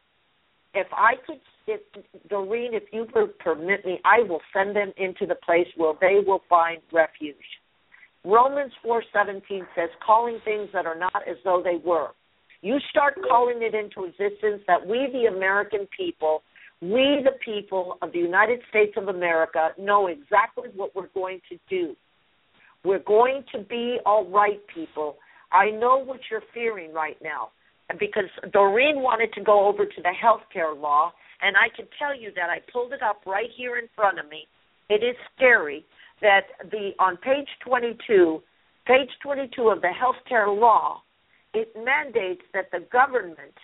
If I could, if, Doreen, if you would permit me, I will send them into the place where they will find refuge. Romans 4:17 says, "Calling things that are not as though they were." You start calling it into existence that we, the American people, we, the people of the United States of America, know exactly what we're going to do. We're going to be all right, people. I know what you're fearing right now because Doreen wanted to go over to the healthcare law, and I can tell you that I pulled it up right here in front of me. It is scary that the on page 22, page 22 of the healthcare law, it mandates that the government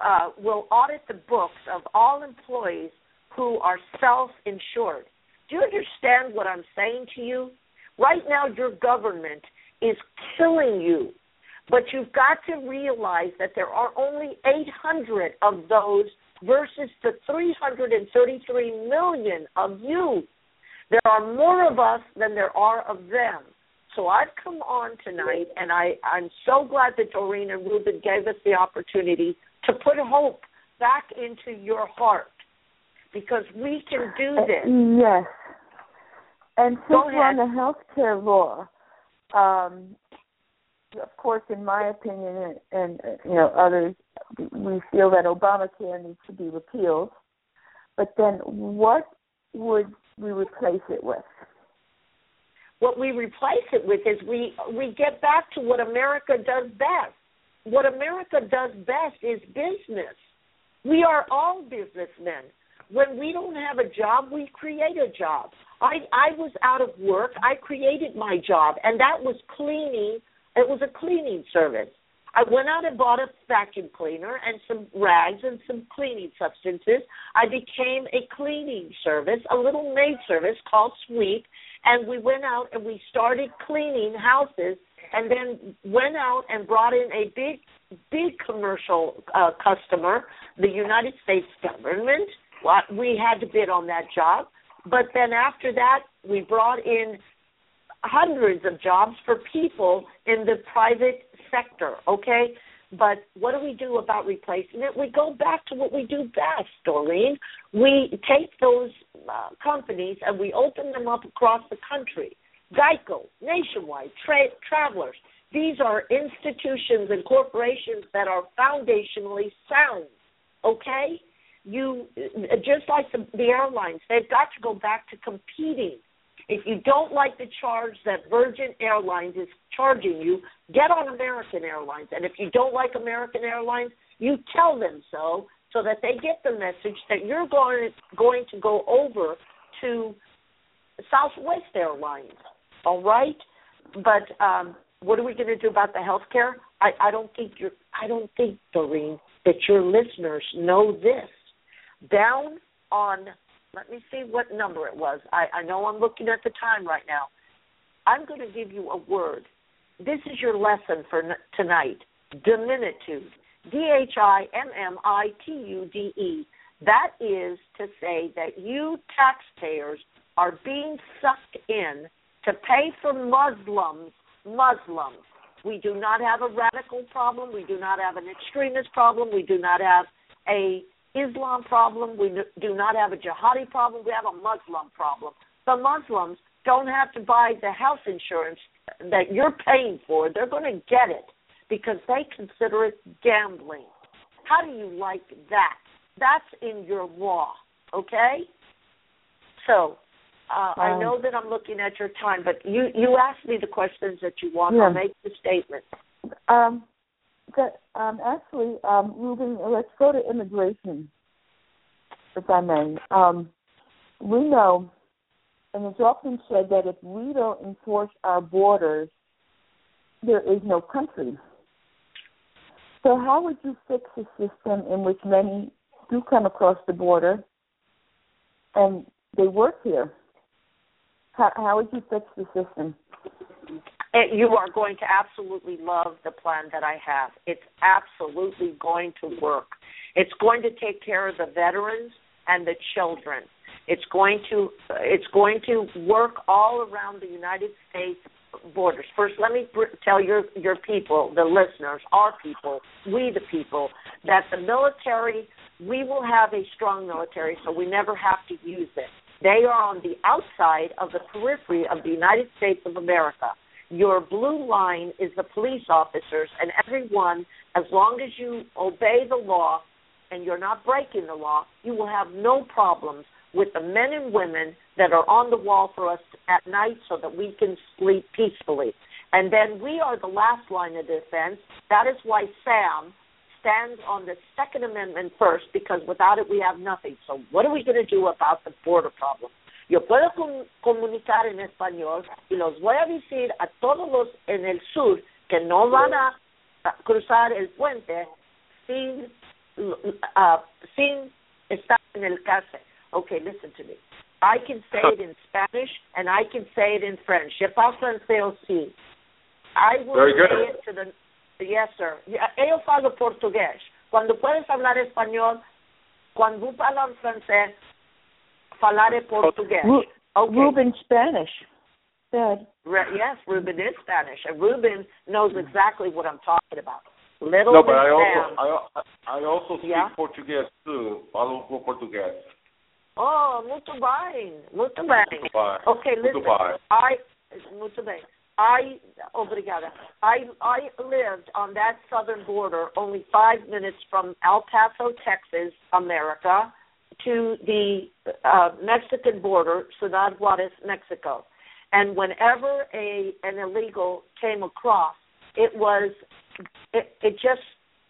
uh, will audit the books of all employees who are self-insured. Do you understand what I'm saying to you? Right now, your government is killing you. But you've got to realize that there are only 800 of those versus the 333 million of you. There are more of us than there are of them. So I've come on tonight, and I, I'm so glad that Doreen and Ruben gave us the opportunity to put hope back into your heart because we can do uh, this. Yes. And since we're on the health care law, um, of course, in my opinion, and, and you know others, we feel that Obamacare needs to be repealed. But then, what would we replace it with? What we replace it with is we we get back to what America does best. What America does best is business. We are all businessmen. When we don't have a job, we create a job. I I was out of work. I created my job, and that was cleaning. It was a cleaning service. I went out and bought a vacuum cleaner and some rags and some cleaning substances. I became a cleaning service, a little maid service called Sweep, and we went out and we started cleaning houses and then went out and brought in a big big commercial uh, customer, the United States government. We had to bid on that job. But then after that, we brought in hundreds of jobs for people in the private sector, okay? But what do we do about replacing it? We go back to what we do best, Doreen. We take those uh, companies and we open them up across the country. Geico, Nationwide, tra- Travelers. These are institutions and corporations that are foundationally sound, okay? You just like the, the airlines, they've got to go back to competing if you don't like the charge that Virgin Airlines is charging you, get on American Airlines. And if you don't like American Airlines, you tell them so so that they get the message that you're going going to go over to Southwest Airlines. All right? But um what are we going to do about the health care? I, I don't think you're I don't think, Doreen, that your listeners know this. Down on let me see what number it was. I, I know I'm looking at the time right now. I'm going to give you a word. This is your lesson for n- tonight. Dhimmitude. D H I M M I T U D E. That is to say that you taxpayers are being sucked in to pay for Muslims. Muslims. We do not have a radical problem. We do not have an extremist problem. We do not have a Islam problem. We do not have a jihadi problem. We have a Muslim problem. The Muslims don't have to buy the health insurance that you're paying for. They're going to get it because they consider it gambling. How do you like that? That's in your law, okay? So, uh, um, I know that I'm looking at your time, but you you asked me the questions that you want. Yeah. I'll make the statement. Um, that um, actually, um, Ruben, let's go to immigration, if I may. Um, we know, and it's often said that if we don't enforce our borders, there is no country. So, how would you fix a system in which many do come across the border and they work here? How, how would you fix the system? You are going to absolutely love the plan that I have. It's absolutely going to work. It's going to take care of the veterans and the children. It's going to it's going to work all around the United States borders. First, let me tell your your people, the listeners, our people, we the people, that the military, we will have a strong military, so we never have to use it. They are on the outside of the periphery of the United States of America. Your blue line is the police officers, and everyone, as long as you obey the law and you're not breaking the law, you will have no problems with the men and women that are on the wall for us at night so that we can sleep peacefully. And then we are the last line of defense. That is why Samm stands on the Second Amendment first, because without it, we have nothing. So, what are we going to do about the border problem? Yo puedo com comunicar en español y los voy a decir a todos los en el sur que no van a cruzar el puente sin uh, sin estar en el cárcel. Okay, listen to me. I can say it in Spanish and I can say it in French. Je parle français aussi. I will Very good. say it to the Yes, sir. Yo falo portugués. Cuando puedes hablar español, cuando hablas francés, falar portugués. Ru- Okay. Ruben Spanish. Good. Re- yes, Ruben is Spanish, and Ruben knows exactly what I'm talking about. Little No, but I also I, I also speak Yeah? Portuguese too. Falo português. Oh, muito bem, muito bem. Muito bem. Okay, Muito listen. bem. I muito bem. I obrigada. I I lived on that southern border, only five minutes from El Paso, Texas, America, to the uh, Mexican border, Ciudad Juarez, Mexico. And whenever a an illegal came across, it was it, it just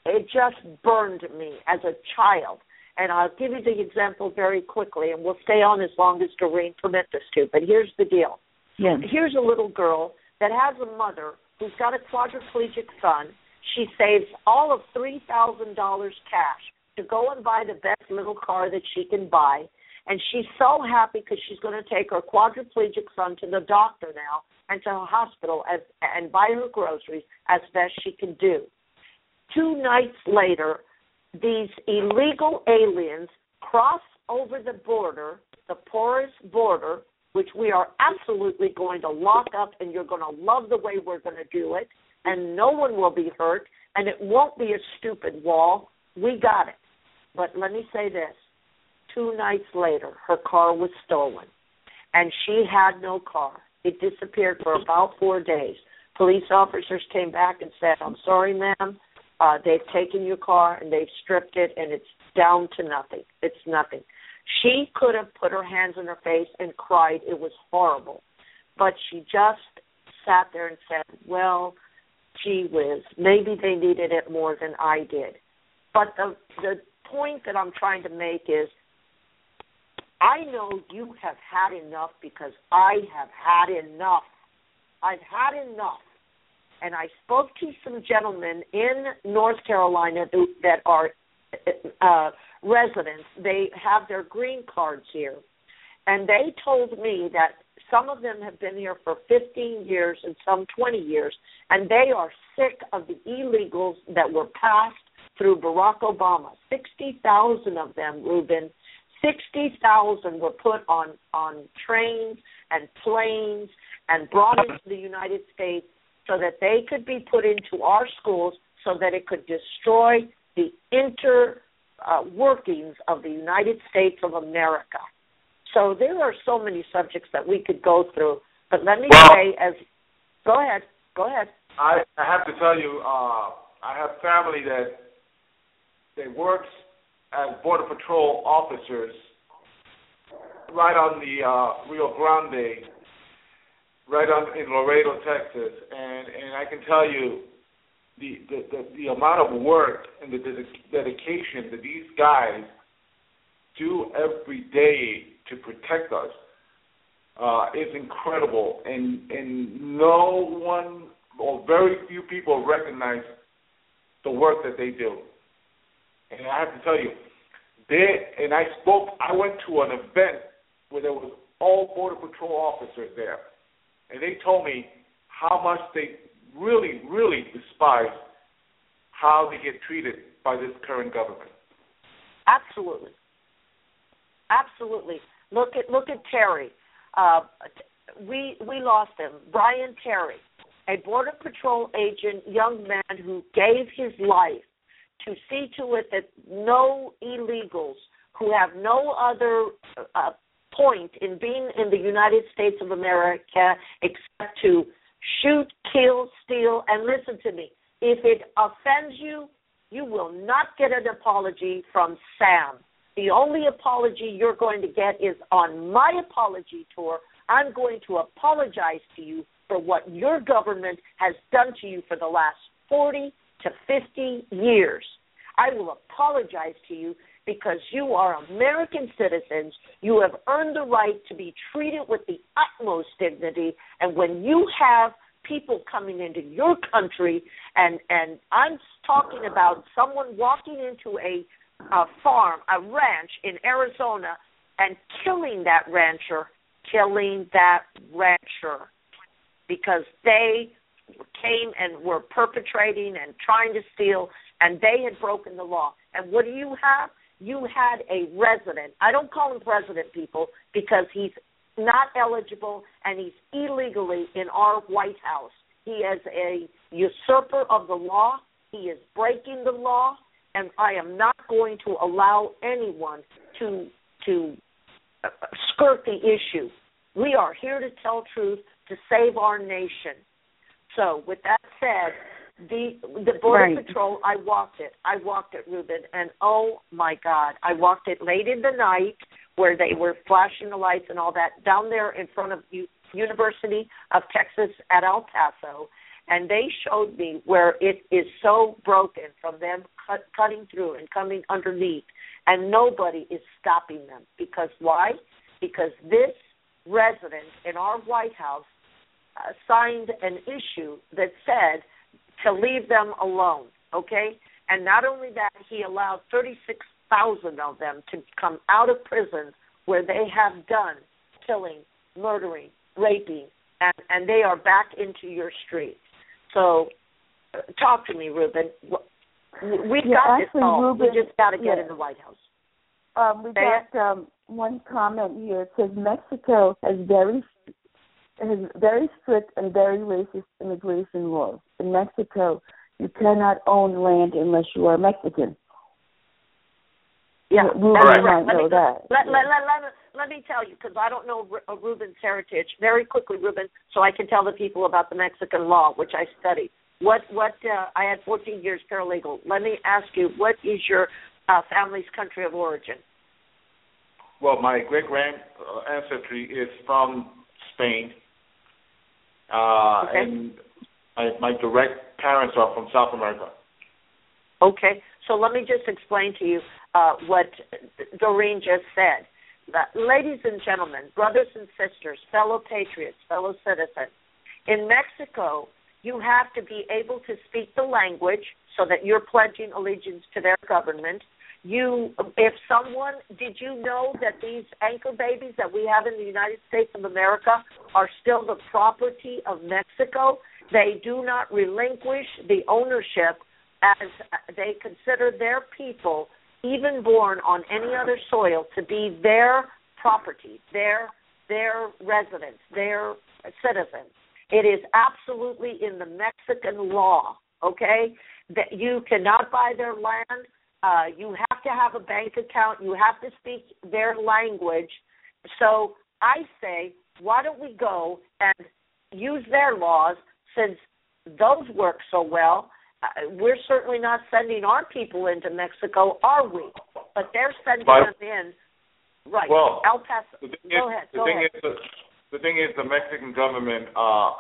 it just burned me as a child. And I'll give you the example very quickly, and we'll stay on as long as Doreen permits us to. But here's the deal. Yeah. Here's a little girl that has a mother who's got a quadriplegic son. She saves all of three thousand dollars cash to go and buy the best little car that she can buy, and she's so happy because she's going to take her quadriplegic son to the doctor now and to a hospital as, and buy her groceries as best she can do. Two nights later, these illegal aliens cross over the border, the porous border, which we are absolutely going to lock up, and you're going to love the way we're going to do it, and no one will be hurt, and it won't be a stupid wall. We got it. But let me say this two nights later, her car was stolen, and she had no car. It disappeared for about four days. Police officers came back and said, I'm sorry, ma'am. Uh, they've taken your car and they've stripped it, and it's down to nothing. It's nothing. She could have put her hands in her face and cried. It was horrible. But she just sat there and said, Well, gee whiz, maybe they needed it more than I did. But the the point that I'm trying to make is I know you have had enough because I have had enough. I've had enough. And I spoke to some gentlemen in North Carolina that are uh, residents. They have their green cards here. And they told me that some of them have been here for 15 years and some 20 years, and they are sick of the illegals that were passed through Barack Obama. 60,000 of them, Ruben, 60,000 were put on on trains and planes and brought into the United States so that they could be put into our schools so that it could destroy the inter uh, workings of the United States of America. So there are so many subjects that we could go through, but let me Well- say as go ahead, go ahead. I I have to tell you, uh, I have family that that works as border patrol officers right on the uh, Rio Grande, right on in Laredo, Texas, and and I can tell you the the the, the amount of work and the dedic- dedication that these guys do every day to protect us uh, is incredible, and and no one or very few people recognize the work that they do. And I have to tell you, they and I spoke. I went to an event where there was all border patrol officers there, and they told me how much they really, really despise how they get treated by this current government. Absolutely, absolutely. Look at look at Terry. Uh, we we lost him, Brian Terry, a border patrol agent, young man who gave his life to see to it that no illegals who have no other uh, point in being in the United States of America except to shoot, kill, steal, and listen to me. If it offends you, you will not get an apology from Samm. The only apology you're going to get is on my apology tour. I'm going to apologize to you for what your government has done to you for the last 40 to 50 years. I will apologize to you because you are American citizens. You have earned the right to be treated with the utmost dignity. And when you have people coming into your country and and I'm talking about someone walking into a, a farm, a ranch in Arizona and killing that rancher, killing that rancher because they came and were perpetrating and trying to steal and they had broken the law. And what do you have? You had a resident. I don't call him president people because he's not eligible and he's illegally in our White House. He is a usurper of the law. He is breaking the law, and I am not going to allow anyone to to skirt the issue. We are here to tell truth to save our nation. So, with that said, the the border right. patrol, I walked it. I walked it, Ruben, and oh my God, I walked it late in the night where they were flashing the lights and all that down there in front of U- University of Texas at El Paso, and they showed me where it is so broken from them cut, cutting through and coming underneath, and nobody is stopping them because why? Because this resident in our White House uh, signed an issue that said to leave them alone. Okay, and not only that, he allowed 36 thousand of them to come out of prison where they have done killing, murdering, raping, and, and they are back into your streets. So, uh, talk to me, Ruben. We've yeah, got actually, this all. Ruben, we just got to get yeah. in the White House. Um, we got um, one comment here. It says Mexico has very has very strict and very racist immigration laws. In Mexico, you cannot own land unless you are Mexican. Yeah, Ruben that's might Let know me, that. Let, let, let, let, let me tell you, because I don't know uh, Ruben's heritage. Very quickly, Ruben, so I can tell the people about the Mexican law, which I studied. What what uh, I had 14 years paralegal. Let me ask you, what is your uh, family's country of origin? Well, my great grand uh, ancestry is from Spain, uh, okay. and I, my direct parents are from South America. Okay, so let me just explain to you uh, what Doreen just said. ladies and gentlemen, brothers and sisters, fellow patriots, fellow citizens, in Mexico, you have to be able to speak the language so that you're pledging allegiance to their government. You, if someone, did you know that these anchor babies that we have in the United States of America are still the property of Mexico? They do not relinquish the ownership as they consider their people even born on any other soil, to be their property, their their residents, their citizens. It is absolutely in the Mexican law, okay, that you cannot buy their land. Uh, you have to have a bank account. You have to speak their language. So I say, why don't we go and use their laws since those work so well? Uh, we're certainly not sending our people into Mexico, are we? But they're sending But- them in. Right. Well, El Paso. The thing Go is, ahead. the Go thing ahead. is, the, the thing is, the Mexican government uh,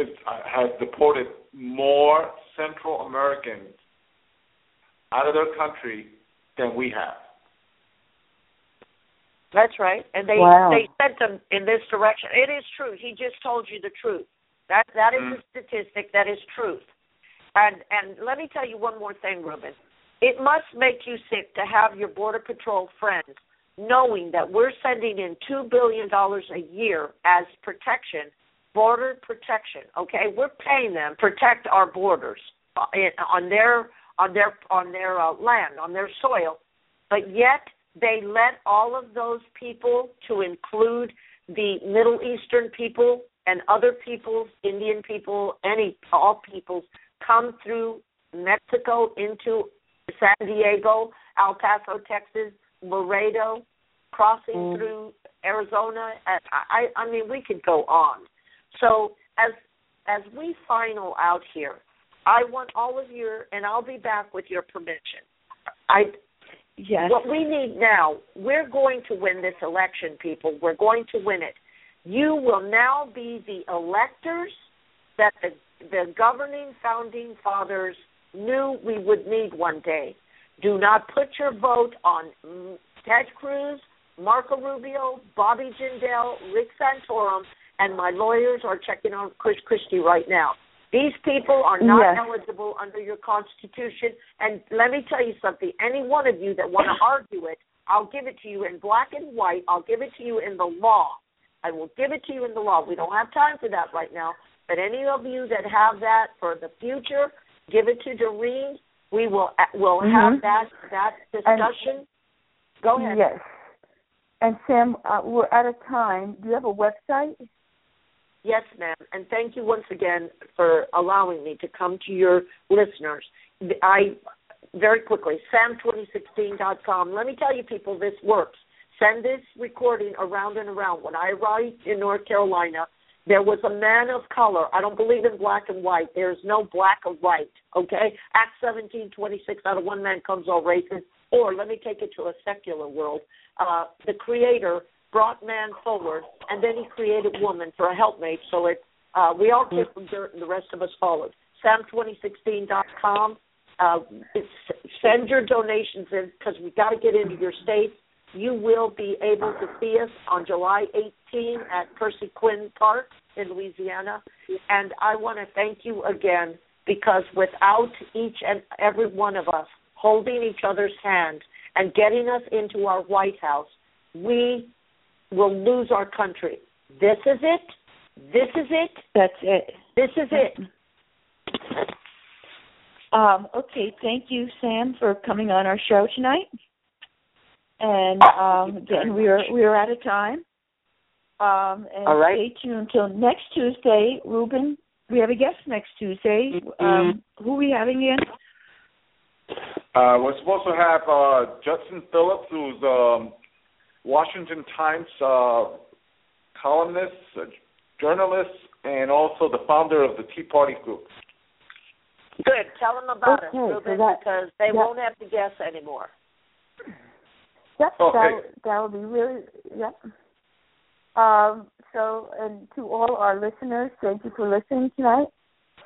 is, uh, has deported more Central Americans out of their country than we have. That's right. And they Wow. they sent them in this direction. It is true. He just told you the truth. That that is Mm. a statistic. That is truth. And and let me tell you one more thing, Ruben. It must make you sick to have your border patrol friends knowing that we're sending in two billion dollars a year as protection, border protection. Okay, we're paying them protect our borders uh, on their on their on their uh, land, on their soil, but yet they let all of those people, to include the Middle Eastern people and other peoples, Indian people, any all peoples, come through Mexico into San Diego, El Paso, Texas, Laredo, crossing Mm. through Arizona. And I, I mean, we could go on. So as as we final out here, I want all of your, and I'll be back with your permission. I Yes. what we need now, we're going to win this election, people. We're going to win it. You will now be the electors that the the governing founding fathers knew we would need one day. Do not put your vote on Ted Cruz, Marco Rubio, Bobby Jindal, Rick Santorum, and my lawyers are checking on Chris Christie right now. These people are not yes. eligible under your constitution. And let me tell you something. Any one of you that want to <laughs> argue it, I'll give it to you in black and white. I'll give it to you in the law. I will give it to you in the law. We don't have time for that right now. But any of you that have that for the future, give it to Doreen. We will will mm-hmm. have that that discussion. And, Go ahead. Yes. And Samm, uh, we're out of time. Do you have a website? Yes, ma'am. And thank you once again for allowing me to come to your listeners. I very quickly, samm2016.com. Let me tell you, people, this works. Send this recording around and around. When I arrived in North Carolina, there was a man of color. I don't believe in black and white. There's no black or white. Okay? Acts 17:26. Out of one man comes all races. Or let me take it to a secular world. Uh, the Creator brought man forward, and then he created woman for a helpmate. So it uh, we all came from dirt, and the rest of us followed. Samm2016.com. Uh, send your donations in because we got to get into your state. You will be able to see us on July 18 at Percy Quin Park in Louisiana. And I want to thank you again because without each and every one of us holding each other's hand and getting us into our White House, we will lose our country. This is it. This is it. That's it. This is it. Um, okay, thank you, Samm, for coming on our show tonight. And um, again, we are we are out of time. Um, and All right. stay tuned until next Tuesday. Ruben, we have a guest next Tuesday. Mm-hmm. Um, who are we having in? Uh, we're supposed to have uh, Judson Phillips, who's um, Washington Times uh, columnist, journalist, and also the founder of the Tea Party Group. Good. Tell them about okay, it, Ruben, so that, because they that, won't have to guess anymore. Yep, okay. that that would be really yep. Um, so, and to all our listeners, thank you for listening tonight,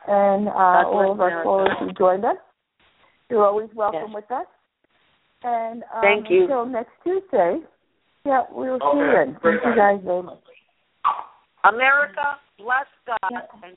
and uh, all of our callers who joined us. You're always welcome yes. with us. And um, thank you. Until next Tuesday. Yeah, we'll see okay. you then. Thank you guys very much. America, bless God, Yeah. and